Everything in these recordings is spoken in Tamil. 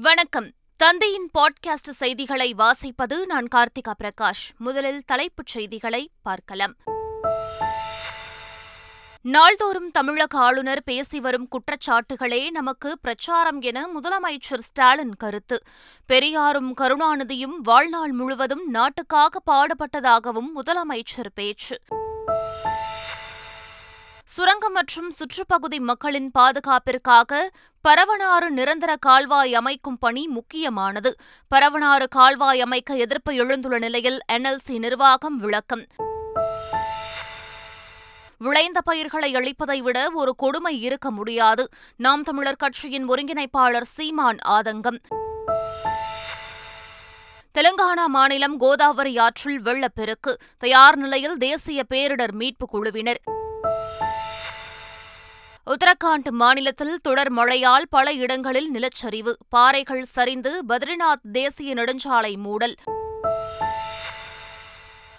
வணக்கம். தந்தையின் பாட்காஸ்ட் செய்திகளை வாசிப்பது நான் கார்த்திகா பிரகாஷ். முதலில் தலைப்புச் செய்திகளை பார்க்கலாம். நாள்தோறும் தமிழக ஆளுநர் பேசி வரும் குற்றச்சாட்டுகளே நமக்கு பிரச்சாரம் என முதலமைச்சர் ஸ்டாலின் கருத்து. பெரியாரும் கருணாநிதியும் வாழ்நாள் முழுவதும் நாட்டுக்காக பாடுபட்டதாகவும் முதலமைச்சர் பேச்சு. சுரங்கம் மற்றும் சுற்றுப்பகுதி மக்களின் பாதுகாப்பிற்காக பரவனாறு நிரந்தர கால்வாய் அமைக்கும் பணி முக்கியமானது. பரவனாறு கால்வாய் அமைக்க எதிர்ப்பு எழுந்துள்ள நிலையில் என்எல்சி நிர்வாகம் விளக்கம். விளைந்த பயிர்களை அளிப்பதை விட ஒரு கொடுமை இருக்க முடியாது. நாம் தமிழர் கட்சியின் ஒருங்கிணைப்பாளர் சீமான் ஆதங்கம். தெலுங்கானா மாநிலம் கோதாவரி ஆற்றில் வெள்ளப்பெருக்கு தயார் நிலையில் தேசிய பேரிடர் மீட்புக் குழுவினர். உத்தரகாண்ட் மாநிலத்தில் தொடர் மழையால் பல இடங்களில் நிலச்சரிவு. பாறைகள் சரிந்து பத்ரிநாத் தேசிய நெடுஞ்சாலை மூடல்.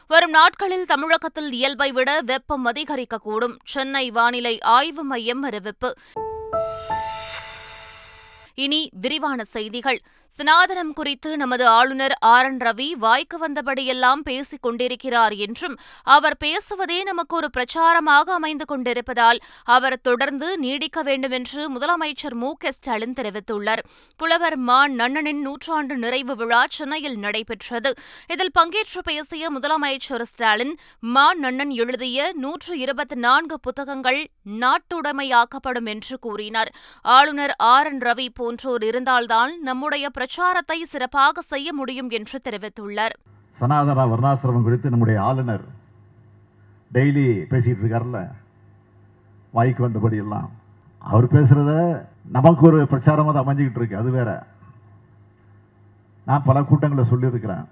வரும் நாட்களில் தமிழகத்தில் இயல்பை விட வெப்பம் அதிகரிக்கக்கூடும். சென்னை வானிலை ஆய்வு மையம் அறிவிப்பு. இனி விரிவான செய்திகள். சனாதனம் குறித்து நமது ஆளுநர் ஆர் என் ரவி வாய்க்கு வந்தபடியெல்லாம் பேசிக் கொண்டிருக்கிறார் என்றும் அவர் பேசுவதே நமக்கு ஒரு பிரச்சாரமாக அமைந்து கொண்டிருப்பதால் அவர் தொடர்ந்து நீடிக்க வேண்டும் என்று முதலமைச்சர் மு. க. ஸ்டாலின் தெரிவித்துள்ளார். புலவர் மா. நன்னனின் நூற்றாண்டு நிறைவு விழா சென்னையில் நடைபெற்றது. இதில் பங்கேற்று பேசிய முதலமைச்சர் ஸ்டாலின் மா. நன்னன் எழுதிய நூற்று இருபத்தி நான்கு புத்தகங்கள் நாட்டுடைமையாக்கப்படும் என்று கூறினார். ஆளுநர் ஆர் என் ரவி போன்றோர் இருந்தால்தான் நம்முடைய பிரச்சாரத்தை சிறப்பாக செய்ய முடியும் என்று தெரிவித்துள்ளார். சனாதன வர்ணாசிரமம் குறித்து நம்முடைய ஆளுநர் டெய்லி பேசிட்டு இருக்காருல்ல? வாய்க்கு வந்தபடி எல்லாம். அவர் பேசுறத நமக்கு ஒரு பிரச்சாரமாக தான் அமைஞ்சுக்கிட்டு இருக்கு. அது வேற. நான் பல கூட்டங்களில் சொல்லியிருக்கிறேன்.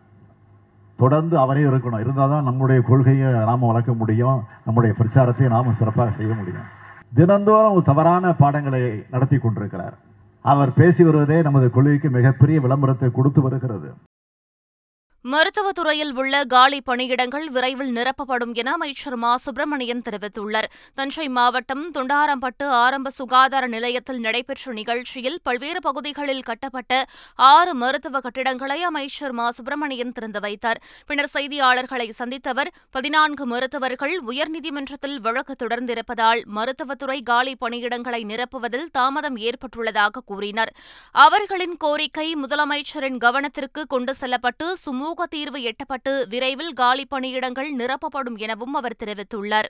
தொடர்ந்து அவரே இருக்கணும். இருந்தால் தான் நம்முடைய கொள்கையை நாம் வளர்க்க முடியும். நம்முடைய பிரச்சாரத்தை நாம் சிறப்பாக செய்ய முடியும். தினந்தோறும் தவறான பாடங்களை நடத்தி கொண்டிருக்கிறார். அவர் பேசி வருவதே நமது கொள்கைக்கு மிகப்பெரிய விளம்பரத்தை கொடுத்து வருகிறது. மருத்துவத்துறையில் உள்ள காலி பணியிடங்கள் விரைவில் நிரப்பப்படும் என அமைச்சர் மா. சுப்பிரமணியன் தெரிவித்துள்ளார். தஞ்சை மாவட்டம் துண்டாரம்பட்டு ஆரம்ப சுகாதார நிலையத்தில் நடைபெற்ற நிகழ்ச்சியில் பல்வேறு பகுதிகளில் கட்டப்பட்ட ஆறு மருத்துவ கட்டிடங்களை அமைச்சர் மா. சுப்பிரமணியன் திறந்து வைத்தார். பின்னர் செய்தியாளர்களை சந்தித்த அவர் பதினான்கு மருத்துவர்கள் உயர்நீதிமன்றத்தில் வழக்கு தொடர்ந்திருப்பதால் மருத்துவத்துறை காலி பணியிடங்களை நிரப்புவதில் தாமதம் ஏற்பட்டுள்ளதாக கூறினார். அவர்களின் கோரிக்கை முதலமைச்சரின் கவனத்திற்கு கொண்டு செல்லப்பட்டு சுமூக சுமூக தீர்வு எட்டப்பட்டு விரைவில் காலி பணியிடங்கள் நிரப்பப்படும் எனவும் அவர் தெரிவித்துள்ளார்.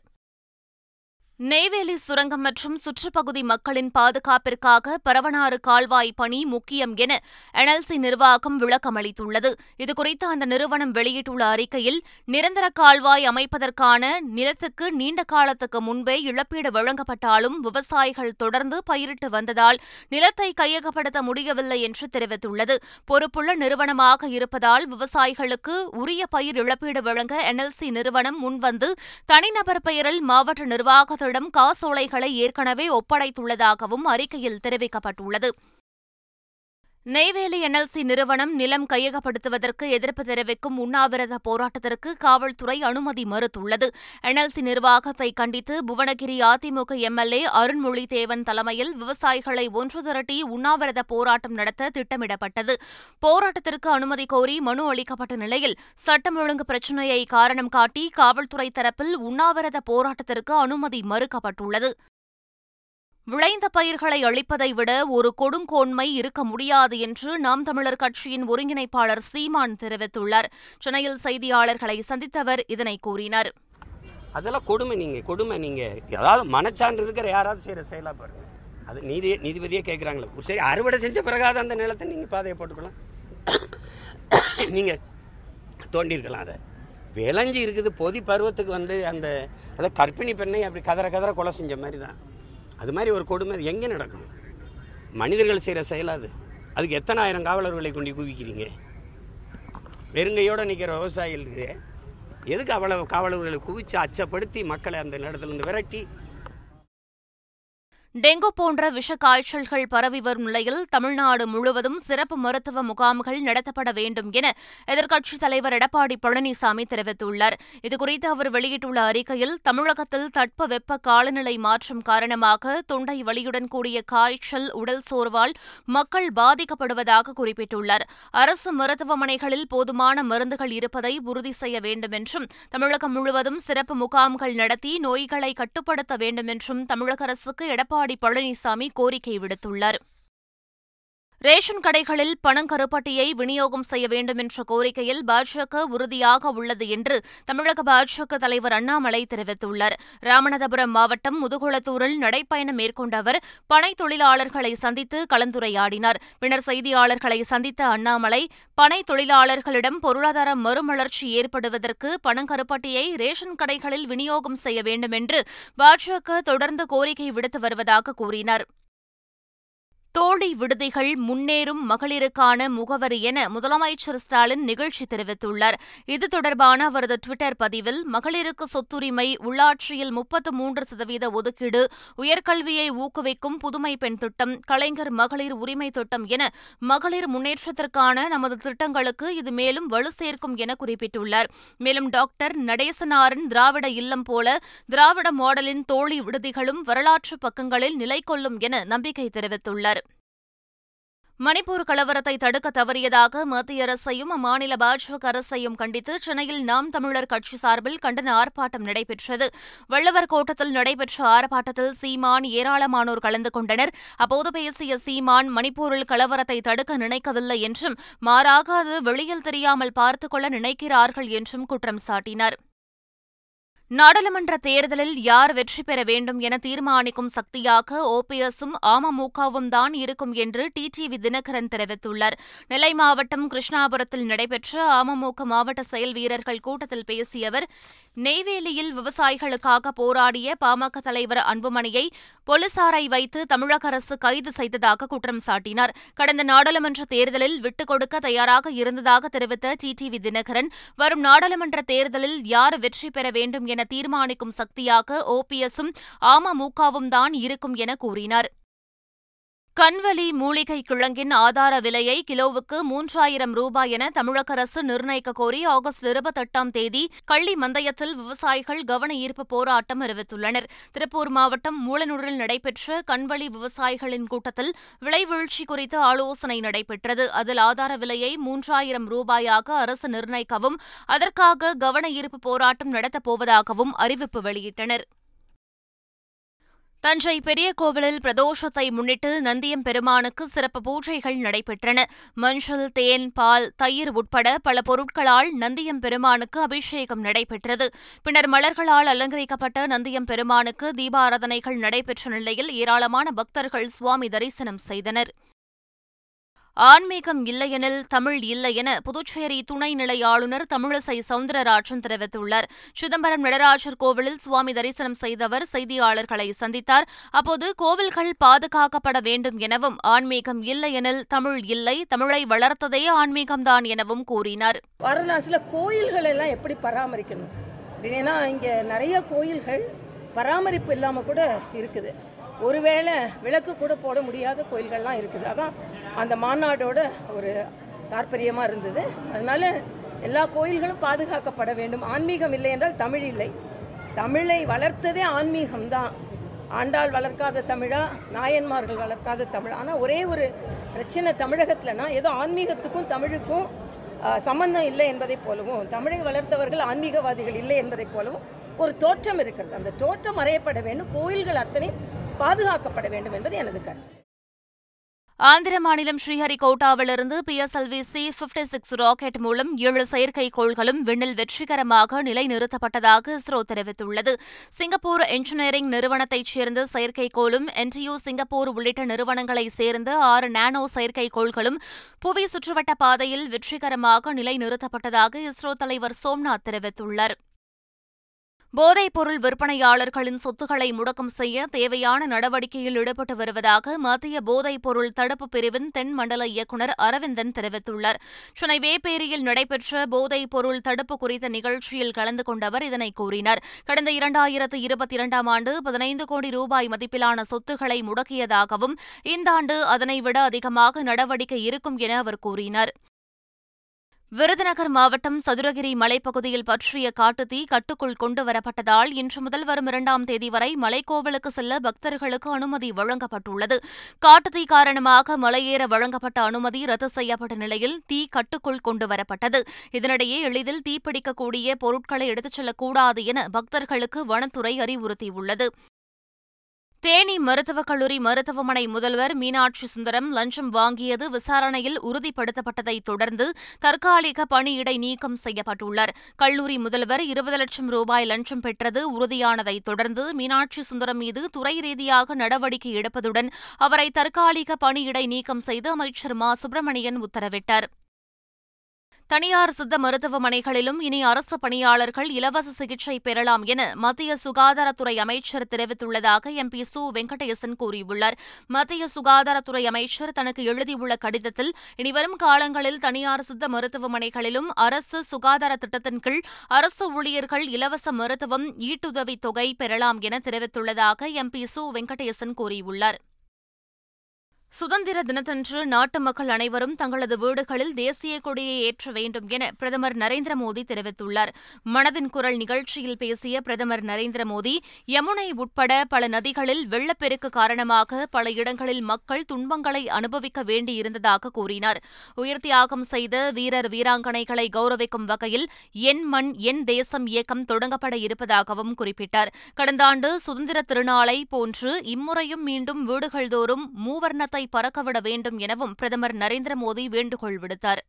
நெய்வேலி சுரங்கம் மற்றும் சுற்றுப்பகுதி மக்களின் பாதுகாப்பிற்காக பரவனாறு கால்வாய் பணி முக்கியம் என என்எல்சி நிர்வாகம் விளக்கமளித்துள்ளது இதுகுறித்து அந்த நிறுவனம் வெளியிட்டுள்ள அறிக்கையில் நிரந்தர கால்வாய் அமைப்பதற்கான நிலத்துக்கு நீண்ட காலத்துக்கு முன்பே இழப்பீடு வழங்கப்பட்டாலும் விவசாயிகள் தொடர்ந்து பயிரிட்டு வந்ததால் நிலத்தை கையகப்படுத்த முடியவில்லை என்று தெரிவித்துள்ளது. பொறுப்புள்ள நிறுவனமாக இருப்பதால் விவசாயிகளுக்கு உரிய பயிர் இழப்பீடு வழங்க என்எல்சி நிறுவனம் முன்வந்து தனிநபர் பெயரில் மாவட்ட நிர்வாகத்தில் அரசிடம் காசோலைகளை ஏற்கனவே ஒப்படைத்துள்ளதாகவும் அறிக்கையில் தெரிவிக்கப்பட்டுள்ளது. நெய்வேலி என்எல்சி நிறுவனம் நிலம் கையகப்படுத்துவதற்கு எதிர்ப்பு தெரிவிக்கும் உண்ணாவிரத போராட்டத்திற்கு காவல்துறை அனுமதி மறுத்துள்ளது. என்எல்சி நிர்வாகத்தை கண்டித்து புவனகிரி அதிமுக எம்எல்ஏ அருண்மொழி தேவன் தலைமையில் விவசாயிகளை ஒன்று திரட்டி உண்ணாவிரத போராட்டம் நடத்த திட்டமிடப்பட்டது. போராட்டத்திற்கு அனுமதி கோரி மனு அளிக்கப்பட்ட நிலையில் சட்டம் ஒழுங்கு பிரச்சினையை காரணம் காட்டி காவல்துறை தரப்பில் உண்ணாவிரத போராட்டத்திற்கு அனுமதி மறுக்கப்பட்டுள்ளது. விளைந்த பயிர்களை அளிப்பதை விட ஒரு கொடுங்கோன்மை இருக்க முடியாது என்று நாம் தமிழர் கட்சியின் ஒருங்கிணைப்பாளர் சீமான் தெரிவித்துள்ளார். சென்னையில் செய்தியாளர்களை சந்தித்தவர் இதனை கூறினார். அதெல்லாம் கொடுமை நீங்க கொடுமை நீங்க. ஏதாவது மனச்சான்று இருக்கிற யாராவது செய்யற செயலா பாருங்க. அது நீதி நீதிபதியே கேட்குறாங்களே சரி அறுவடை செஞ்ச பிறகாத அந்த நிலத்தை நீங்க பாதையை போட்டுக்கலாம். நீங்க தோண்டியிருக்கலாம் அதை. விளைஞ்சி இருக்குது பொதி பருவத்துக்கு வந்து அந்த அதை கற்பிணி பெண்ணை அப்படி கதற கதற கொலை செஞ்ச மாதிரி தான். அது மாதிரி ஒரு கொடுமை அது எங்கே நடக்கும்? மனிதர்கள் செய்கிற செயலாது அதுக்கு எத்தனை ஆயிரம் காவலர்களை கொண்டு குவிக்கிறீங்க? வெறுங்கையோடு நிற்கிற விவசாயிகளுக்கு எதுக்கு அவ்வளவு காவலர்களை குவித்து அச்சப்படுத்தி மக்களை அந்த இடத்துலேருந்து விரட்டி டெங்கு போன்ற விஷ காய்ச்சல்கள் பரவி வரும் நிலையில் தமிழ்நாடு முழுவதும் சிறப்பு மருத்துவ முகாம்கள் நடத்தப்பட வேண்டும் என எதிர்க்கட்சித் தலைவர் எடப்பாடி பழனிசாமி தெரிவித்துள்ளார். இதுகுறித்து அவர் வெளியிட்டுள்ள அறிக்கையில் தமிழகத்தில் தட்ப வெப்ப காலநிலை மாற்றம் காரணமாக தொண்டை வலியுடன் கூடிய காய்ச்சல் உடல் சோர்வால் மக்கள் பாதிக்கப்படுவதாக குறிப்பிட்டுள்ளார். அரசு மருத்துவமனைகளில் போதுமான மருந்துகள் இருப்பதை உறுதி செய்ய வேண்டும் என்றும் தமிழகம் முழுவதும் சிறப்பு முகாம்கள் நடத்தி நோய்களை கட்டுப்படுத்த வேண்டும் என்றும் தமிழக அரசுக்கு எடப்பாடி பழனிசாமி கோரிக்கை விடுத்துள்ளார். ரேஷன் கடைகளில் பணங்கருப்பட்டியை விநியோகம் செய்ய வேண்டும் என்ற கோரிக்கையில் பாஜக உறுதியாக உள்ளது என்று தமிழக பாஜக தலைவர் அண்ணாமலை தெரிவித்துள்ளார். ராமநாதபுரம் மாவட்டம் முதுகுளத்தூரில் நடைப்பயணம் மேற்கொண்ட அவர் பனை தொழிலாளர்களை சந்தித்து கலந்துரையாடினார். பின்னர் செய்தியாளர்களை சந்தித்த அண்ணாமலை பனை தொழிலாளர்களிடம் பொருளாதார மறுமலர்ச்சி ஏற்படுவதற்கு பணங்கருப்பட்டியை ரேஷன் கடைகளில் விநியோகம் செய்ய வேண்டும் என்று பாஜக தொடர்ந்து கோரிக்கை விடுத்து வருவதாக கூறினார். தோழி விடுதிகள் முன்னேறும் மகளிருக்கான முகவரி என முதலமைச்சர் ஸ்டாலின் நிகழ்ச்சி தெரிவித்துள்ளார். இது தொடர்பான அவரது டுவிட்டர் பதிவில் மகளிருக்கு சொத்துரிமை உள்ளாட்சியில் முப்பத்து மூன்று சதவீத ஒதுக்கீடு உயர்கல்வியை ஊக்குவிக்கும் புதுமை பெண் திட்டம் கலைஞர் மகளிர் உரிமை திட்டம் என மகளிர் முன்னேற்றத்திற்கான நமது திட்டங்களுக்கு இது மேலும் வலு சேர்க்கும் என குறிப்பிட்டுள்ளார். மேலும் டாக்டர் நடேசனாரின் திராவிட இல்லம் போல திராவிட மாடலின் தோழி விடுதிகளும் வரலாற்று பக்கங்களில் நிலை கொள்ளும் என நம்பிக்கை தெரிவித்துள்ளார். மணிப்பூர் கலவரத்தை தடுக்க தவறியதாக மத்திய அரசையும் அம்மாநில பாஜக அரசையும் கண்டித்து சென்னையில் நாம் தமிழர் கட்சி சார்பில் கண்டன ஆர்ப்பாட்டம் நடைபெற்றது. வள்ளுவர் கோட்டத்தில் நடைபெற்ற ஆர்ப்பாட்டத்தில் சீமான் ஏராளமானோர் கலந்து கொண்டனர். அப்போது பேசிய சீமான் மணிப்பூரில் கலவரத்தை தடுக்க நினைக்கவில்லை என்றும் மாறாக அது வெளியில் தெரியாமல் பார்த்துக்கொள்ள நினைக்கிறார்கள் என்றும் குற்றம் சாட்டினார். நாடாளுமன்ற தேர்தலில் யார் வெற்றி பெற வேண்டும் என தீர்மானிக்கும் சக்தியாக ஓபிஎஸும் அமமுகவும் தான் இருக்கும் என்று டிடிவி தினகரன் தெரிவித்துள்ளார். நெல்லை மாவட்டம் கிருஷ்ணாபுரத்தில் நடைபெற்ற அமமுக மாவட்ட செயல் வீரர்கள் கூட்டத்தில் பேசிய அவர் நெய்வேலியில் விவசாயிகளுக்காக போராடிய பாமக தலைவர் அன்புமணியை போலீசாரை வைத்து தமிழக அரசு கைது செய்ததாக குற்றம் சாட்டினார். கடந்த நாடாளுமன்ற தேர்தலில் விட்டுக் கொடுக்க தயாராக இருந்ததாக தெரிவித்த டிடிவி தினகரன் வரும் நாடாளுமன்ற தேர்தலில் யார் வெற்றி பெற வேண்டும் என தீர்மானிக்கும் சக்தியாக ஓபிஎஸ்ஸும் அமமுகவும் தான் இருக்கும் என கூறினார். கண்வலி மூலிகை கிழங்கின் ஆதார விலையை கிலோவுக்கு மூன்றாயிரம் ரூபாய் என தமிழக அரசு நிர்ணயிக்க கோரி ஆகஸ்ட் இருபத்தெட்டாம் தேதி கள்ளி மந்தயத்தில் விவசாயிகள் கவன ஈர்ப்பு போராட்டம் அறிவித்துள்ளனர். திருப்பூர் மாவட்டம் மூலனூரில் நடைபெற்ற கண்வழி விவசாயிகளின் கூட்டத்தில் விலை வீழ்ச்சி குறித்து ஆலோசனை நடைபெற்றது. அதில் ஆதார விலையை மூன்றாயிரம் ரூபாயாக அரசு நிர்ணயிக்கவும் அதற்காக கவன ஈர்ப்பு போராட்டம் நடத்தப்போவதாகவும் அறிவிப்பு வெளியிட்டனர். தஞ்சை பெரிய கோவிலில் பிரதோஷத்தை முன்னிட்டு நந்தியம் பெருமானுக்கு சிறப்பு பூஜைகள் நடைபெற்றன. மஞ்சள் தேன் பால் தயிர் உட்பட பல பொருட்களால் நந்தியம் பெருமானுக்கு அபிஷேகம் நடைபெற்றது. பின்னர் மலர்களால் அலங்கரிக்கப்பட்ட நந்தியம் பெருமானுக்கு தீபாராதனைகள் நடைபெற்ற நிலையில் ஏராளமான பக்தர்கள் சுவாமி தரிசனம் செய்தனர். ஆன்மீகம் இல்லையெனில் தமிழ் இல்லை என புதுச்சேரி துணைநிலை ஆளுநர் தமிழிசை சவுந்தரராஜன் தெரிவித்துள்ளார். சிதம்பரம் நடராஜர் கோவிலில் சுவாமி தரிசனம் செய்தவர் செய்தியாளர்களை சந்தித்தார். அப்போது கோவில்கள் பாதுகாக்கப்பட வேண்டும் எனவும் ஆன்மீகம் இல்லையெனில் தமிழ் இல்லை தமிழை வளர்த்ததே ஆன்மீகம்தான் எனவும் கூறினார். வாரணாசியில் கோயில்கள் எல்லாம் எப்படி பராமரிக்கணும்? ஏன்னா இங்கே நிறைய கோயில்கள் பராமரிப்பு இல்லாமல் கூட இருக்குது. ஒருவேளை விளக்கு கூட போட முடியாத கோயில்கள்லாம் இருக்குது. அதான் அந்த மாநாடோட ஒரு தாற்பயமாக இருந்தது. அதனால் எல்லா கோயில்களும் பாதுகாக்கப்பட வேண்டும். ஆன்மீகம் இல்லை என்றால் தமிழ் இல்லை. தமிழை வளர்த்ததே ஆன்மீகம்தான் ஆண்டாள் வளர்க்காத தமிழா நாயன்மார்கள் வளர்க்காத தமிழ். ஆனால் ஒரே ஒரு பிரச்சனை தமிழகத்தில்னா ஏதோ ஆன்மீகத்துக்கும் தமிழுக்கும் சம்பந்தம் இல்லை என்பதைப் போலவும் தமிழை வளர்த்தவர்கள் ஆன்மீகவாதிகள் இல்லை என்பதைப் போலவும் ஒரு தோற்றம் இருக்கிறது. அந்த தோற்றம் மறையப்பட வேண்டும். கோயில்கள் அத்தனை பாதுகாக்கப்பட வேண்டும் என்பது எனது கருத்து. ஆந்திர மாநிலம் ஸ்ரீஹரிகோட்டாவிலிருந்து PSLV C fifty six rocket மூலம் ஏழு செயற்கைக்கோள்களும் விண்ணில் வெற்றிகரமாக நிலைநிறுத்தப்பட்டதாக இஸ்ரோ தெரிவித்துள்ளது. சிங்கப்பூர் என்ஜினியரிங் நிறுவனத்தைச் சேர்ந்த செயற்கைக்கோளும் என்டியூ சிங்கப்பூர் உள்ளிட்ட நிறுவனங்களைச் சேர்ந்த ஆறு நானோ செயற்கைக்கோள்களும் புவி சுற்றுவட்ட பாதையில் வெற்றிகரமாக நிலைநிறுத்தப்பட்டதாக இஸ்ரோ தலைவர் சோம்நாத் தெரிவித்துள்ளார். போதைப்பொருள் விற்பனையாளர்களின் சொத்துக்களை முடக்கம் செய்ய தேவையான நடவடிக்கையில் ஈடுபட்டு வருவதாக மத்திய போதைப்பொருள் தடுப்பு பிரிவின் தென் மண்டல இயக்குநர் அரவிந்தன் தெரிவித்துள்ளார். சென்னை வேப்பேரியில் நடைபெற்ற போதைப்பொருள் தடுப்பு குறித்த நிகழ்ச்சியில் கலந்து கொண்டவர் இதனை கூறினார். கடந்த இரண்டாயிரத்து இருபத்தி இரண்டாம் ஆண்டு பதினைந்து கோடி ரூபாய் மதிப்பிலான சொத்துக்களை முடக்கியதாகவும் இந்த ஆண்டு அதனை விட அதிகமாக நடவடிக்கை இருக்கும் என அவர் கூறினார். விருதுநகர் மாவட்டம் சதுரகிரி மலைப்பகுதியில் பற்றிய காட்டுத்தீ கட்டுக்குள் கொண்டுவரப்பட்டதால் இன்று முதல் வரும் இரண்டாம் தேதி வரை மலைக்கோவிலுக்கு செல்ல பக்தர்களுக்கு அனுமதி வழங்கப்பட்டுள்ளது. காட்டுத்தீ காரணமாக மலையேற வழங்கப்பட்ட அனுமதி ரத்து செய்யப்பட்ட நிலையில் தீ கட்டுக்குள் கொண்டுவரப்பட்டது. இதனிடையே எளிதில் தீப்பிடிக்கக்கூடிய பொருட்களை எடுத்துச் செல்லக்கூடாது என பக்தர்களுக்கு வனத்துறை அறிவுறுத்தியுள்ளது. தேனி மருத்துவக் கல்லூரி மருத்துவமனை முதல்வர் மீனாட்சி சுந்தரம் லஞ்சம் வாங்கியது விசாரணையில் உறுதிப்படுத்தப்பட்டதைத் தொடர்ந்து தற்காலிக பணியிடை நீக்கம் செய்யப்பட்டுள்ளார். கல்லூரி முதல்வர் இருபது லட்சம் ரூபாய் லஞ்சம் பெற்றது உறுதியானதைத் தொடர்ந்து மீனாட்சி சுந்தரம் மீது துறை ரீதியாக நடவடிக்கை எடுப்பதுடன் அவரை தற்காலிக பணியிடை நீக்கம் செய்து அமைச்சர் மா. சுப்பிரமணியன் உத்தரவிட்டார். தனியார் சித்த மருத்துவமனைகளிலும் இனி அரசு பணியாளர்கள் இலவச சிகிச்சை பெறலாம் என மத்திய சுகாதாரத்துறை அமைச்சர் தெரிவித்துள்ளதாக எம்பி சு. வெங்கடேசன் கூறியுள்ளார். மத்திய சுகாதாரத்துறை அமைச்சர் தனக்கு எழுதியுள்ள கடிதத்தில் இனிவரும் காலங்களில் தனியார் சித்த மருத்துவமனைகளிலும் அரசு சுகாதார திட்டத்தின் கீழ் அரசு ஊழியர்கள் இலவச மருத்துவம் ஈட்டுதவித் தொகை பெறலாம் என தெரிவித்துள்ளதாக எம்பி சு. வெங்கடேசன் கூறியுள்ளார். சுதந்திர தினத்தன்று நாட்டு மக்கள் அனைவரும் தங்களது வீடுகளில் தேசிய கொடியை ஏற்ற வேண்டும் என பிரதமர் நரேந்திர மோடி தெரிவித்துள்ளார். மனதின் குரல் நிகழ்ச்சியில் பேசிய பிரதமர் நரேந்திர மோடி யமுனை உட்பட பல நதிகளில் வெள்ளப்பெருக்கு காரணமாக பல இடங்களில் மக்கள் துன்பங்களை அனுபவிக்க வேண்டியிருந்ததாக கூறினார். உயிர் தியாகம் செய்த வீரர் வீராங்கனைகளை கௌரவிக்கும் வகையில் என் மண் என் தேசம் இயக்கம் தொடங்கப்பட இருப்பதாகவும் குறிப்பிட்டார். கடந்த ஆண்டு சுதந்திர திருநாளை போன்று இம்முறையும் மீண்டும் வீடுகள்தோறும் மூவர்ணத்தை பறக்கவிட வேண்டும் எனவும் பிரதமர் நரேந்திர மோடி வேண்டுகோள் விடுத்தார்.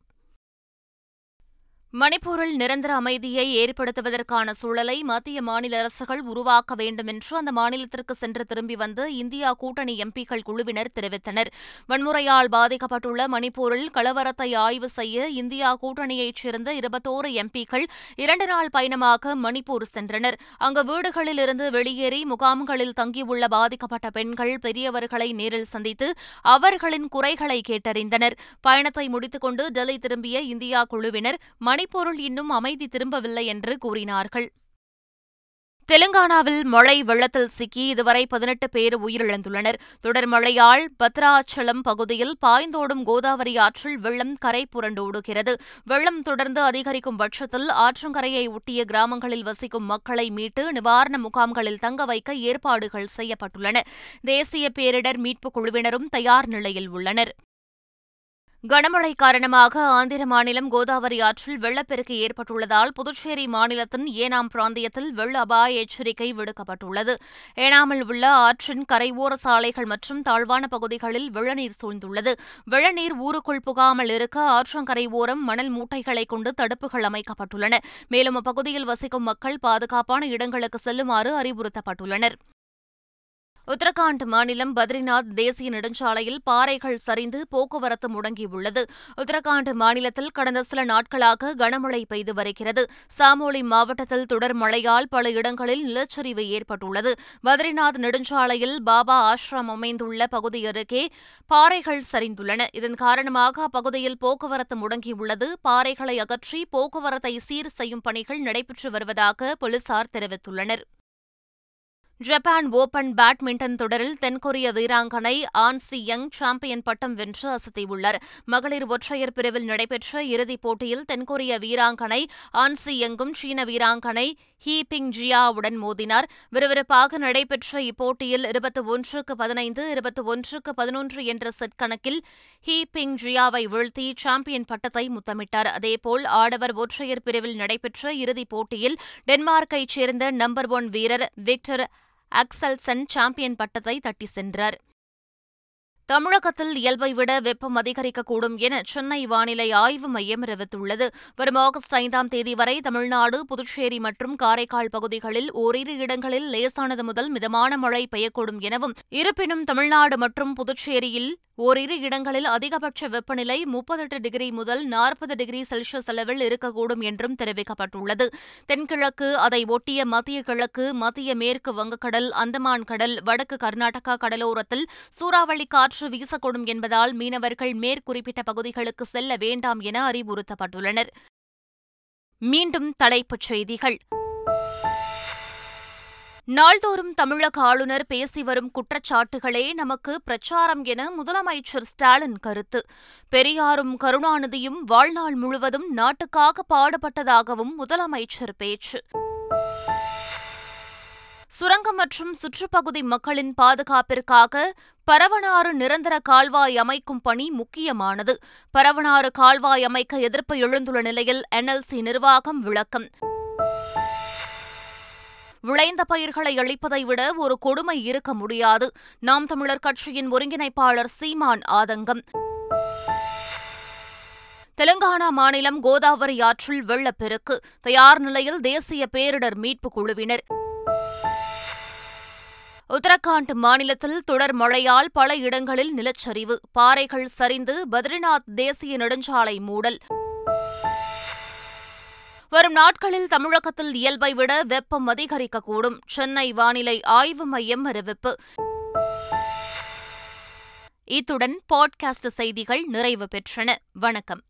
மணிப்பூரில் நிரந்தர அமைதியை ஏற்படுத்துவதற்கான சூழலை மத்திய மாநில அரசுகள் உருவாக்க வேண்டும் என்று அந்த மாநிலத்திற்கு சென்று திரும்பி வந்த இந்தியா கூட்டணி எம்பிக்கள் குழுவினர் தெரிவித்தனர். வன்முறையால் பாதிக்கப்பட்டுள்ள மணிப்பூரில் கலவரத்தை ஆய்வு செய்ய இந்தியா கூட்டணியைச் சேர்ந்த இருபத்தோரு எம்பிக்கள் இரண்டு நாள் பயணமாக மணிப்பூர் சென்றனர். அங்கு வீடுகளில் இருந்து வெளியேறி முகாம்களில் தங்கியுள்ள பாதிக்கப்பட்ட பெண்கள் பெரியவர்களை நேரில் சந்தித்து அவர்களின் குறைகளை கேட்டறிந்தனர். பயணத்தை முடித்துக் கொண்டு டெல்லி திரும்பிய இந்தியா குழுவினர் மணிப்பூரில் இன்னும் அமைதி திரும்பவில்லை என்று கூறினார்கள். தெலுங்கானாவில் மழை வெள்ளத்தில் சிக்கி இதுவரை பதினெட்டு பேர் உயிரிழந்துள்ளனர். தொடர் மழையால் பத்ராச்சலம் பகுதியில் பாய்ந்தோடும் கோதாவரி ஆற்றில் வெள்ளம் கரை புரண்டோடுகிறது வெள்ளம் தொடர்ந்து அதிகரிக்கும் பட்சத்தில் ஆற்றங்கரையை ஒட்டிய கிராமங்களில் வசிக்கும் மக்களை மீட்டு நிவாரண முகாம்களில் தங்க வைக்க ஏற்பாடுகள் செய்யப்பட்டுள்ளன. தேசிய பேரிடர் மீட்புக் குழுவினரும் தயார் நிலையில் உள்ளனர். கனமழை காரணமாக ஆந்திர மாநிலம் கோதாவரி ஆற்றில் வெள்ளப்பெருக்கு ஏற்பட்டுள்ளதால் புதுச்சேரி மாநிலத்தின் ஏனாம் பிராந்தியத்தில் வெள்ள அபாய எச்சரிக்கை விடுக்கப்பட்டுள்ளது. ஏனாமில் உள்ள ஆற்றின் கரையோர சாலைகள் மற்றும் தாழ்வான பகுதிகளில் வெள்ளநீர் சூழ்ந்துள்ளது. வெள்ளநீர் ஊருக்குள் புகாமல் இருக்க ஆற்றங்கரை ஓரம் மணல் மூட்டைகளை கொண்டு தடுப்புகள் அமைக்கப்பட்டுள்ளன. மேலும் அப்பகுதியில் வசிக்கும் மக்கள் பாதுகாப்பான இடங்களுக்கு செல்லுமாறு அறிவுறுத்தப்பட்டுள்ளனர். உத்தரகாண்ட் மாநிலம் பத்ரிநாத் தேசிய நெடுஞ்சாலையில் பாறைகள் சரிந்து போக்குவரத்து முடங்கியுள்ளது. உத்தரகாண்ட் மாநிலத்தில் கடந்த சில நாட்களாக கனமழை பெய்து வருகிறது. சாமோலி மாவட்டத்தில் தொடர் மழையால் பல இடங்களில் நிலச்சரிவு ஏற்பட்டுள்ளது. பத்ரிநாத் நெடுஞ்சாலையில் பாபா ஆஷ்ரம் அமைந்துள்ள பகுதி அருகே பாறைகள் சரிந்துள்ளன. இதன் காரணமாக அப்பகுதியில் போக்குவரத்து முடங்கியுள்ளது. பாறைகளை அகற்றி போக்குவரத்தை சீர் செய்யும் பணிகள் நடைபெற்று வருவதாக போலீசார் தெரிவித்துள்ளனர். ஜப்பான் ஓபன் பேட்மிண்டன் தொடரில் தென்கொரிய வீராங்கனை ஆன் சி யங் சாம்பியன் பட்டம் வென்று அசத்தியுள்ளார். மகளிர் ஒற்றையர் பிரிவில் நடைபெற்ற இறுதிப் போட்டியில் தென்கொரிய வீராங்கனை ஆன் சி யங்கும் சீன வீராங்கனை ஹீ பிங் ஜியாவுடன் மோதினார். விறுவிறுப்பாக நடைபெற்ற இப்போட்டியில் இருபத்தி ஒன்றுக்கு பதினைந்து இருபத்தி ஒன்றுக்கு பதினொன்று என்ற செட் கணக்கில் ஹீ பிங் ஜியாவை வீழ்த்தி சாம்பியன் பட்டத்தை முத்தமிட்டார். அதேபோல் ஆடவர் ஒற்றையர் பிரிவில் நடைபெற்ற இறுதிப் போட்டியில் டென்மார்க்கைச் சேர்ந்த நம்பர் ஒன் வீரர் விக்டர் அக்சல்சன் சாம்பியன் பட்டத்தை தட்டி சென்றார். தமிழகத்தில் இயல்பை விட வெப்பம் அதிகரிக்கக்கூடும் என சென்னை வானிலை ஆய்வு மையம் அறிவித்துள்ளது. வரும் ஆகஸ்ட் ஐந்தாம் தேதி வரை தமிழ்நாடு புதுச்சேரி மற்றும் காரைக்கால் பகுதிகளில் ஓரிரு இடங்களில் லேசானது முதல் மிதமான மழை பெய்யக்கூடும் எனவும் இருப்பினும் தமிழ்நாடு மற்றும் புதுச்சேரியில் ஓரிரு இடங்களில் அதிகபட்ச வெப்பநிலை முப்பத்தெட்டு டிகிரி முதல் நாற்பது டிகிரி செல்சியஸ் அளவில் இருக்கக்கூடும் என்றும் தெரிவிக்கப்பட்டுள்ளது. தென்கிழக்கு அதை ஒட்டிய மத்திய கிழக்கு மத்திய மேற்கு வங்கக்கடல் அந்தமான் கடல் வடக்கு கர்நாடகா கடலோரத்தில் சூறாவளி காற்று வீசக்கூடும் என்பதால் மீனவர்கள் மேற்குறிப்பிட்ட பகுதிகளுக்கு செல்ல வேண்டாம் என அறிவுறுத்தப்பட்டுள்ளனர். மீண்டும் தலைப்புச் செய்திகள். நாள்தோறும் தமிழக ஆளுநர் பேசி வரும் குற்றச்சாட்டுகளே நமக்கு பிரச்சாரம் என முதலமைச்சர் ஸ்டாலின் கருத்து. பெரியாரும் கருணாநிதியும் வாழ்நாள் முழுவதும் நாட்டுக்காக பாடுபட்டதாகவும் முதலமைச்சர் பேச்சு. சுரங்கம் மற்றும் சுற்றுப்பகுதி மக்களின் பாதுகாப்பிற்காக பரவனாறு நிரந்தர கால்வாய் அமைக்கும் பணி முக்கியமானது. பரவனாறு கால்வாய் அமைக்க எதிர்ப்பு எழுந்துள்ள நிலையில் என்எல்சி நிர்வாகம் விளக்கம். விளைந்த பயிர்களை அளிப்பதை விட ஒரு கொடுமை இருக்க முடியாது. நாம் தமிழர் கட்சியின் ஒருங்கிணைப்பாளர் சீமான் ஆதங்கம். தெலுங்கானா மாநிலம் கோதாவரி ஆற்றில் வெள்ளப்பெருக்கு. தயார் நிலையில் தேசிய பேரிடர் மீட்புக் குழுவினர். உத்தரகாண்ட் மாநிலத்தில் தொடர் மழையால் பல இடங்களில் நிலச்சரிவு. பாறைகள் சரிந்து பத்ரிநாத் தேசிய நெடுஞ்சாலை மூடல். வரும் நாட்களில் தமிழகத்தில் இயல்பை விட வெப்பம் அதிகரிக்கக்கூடும். சென்னை வானிலை ஆய்வு மையம் அறிவிப்பு. இத்துடன் பாட்காஸ்ட் செய்திகள் நிறைவு பெற்றன. வணக்கம்.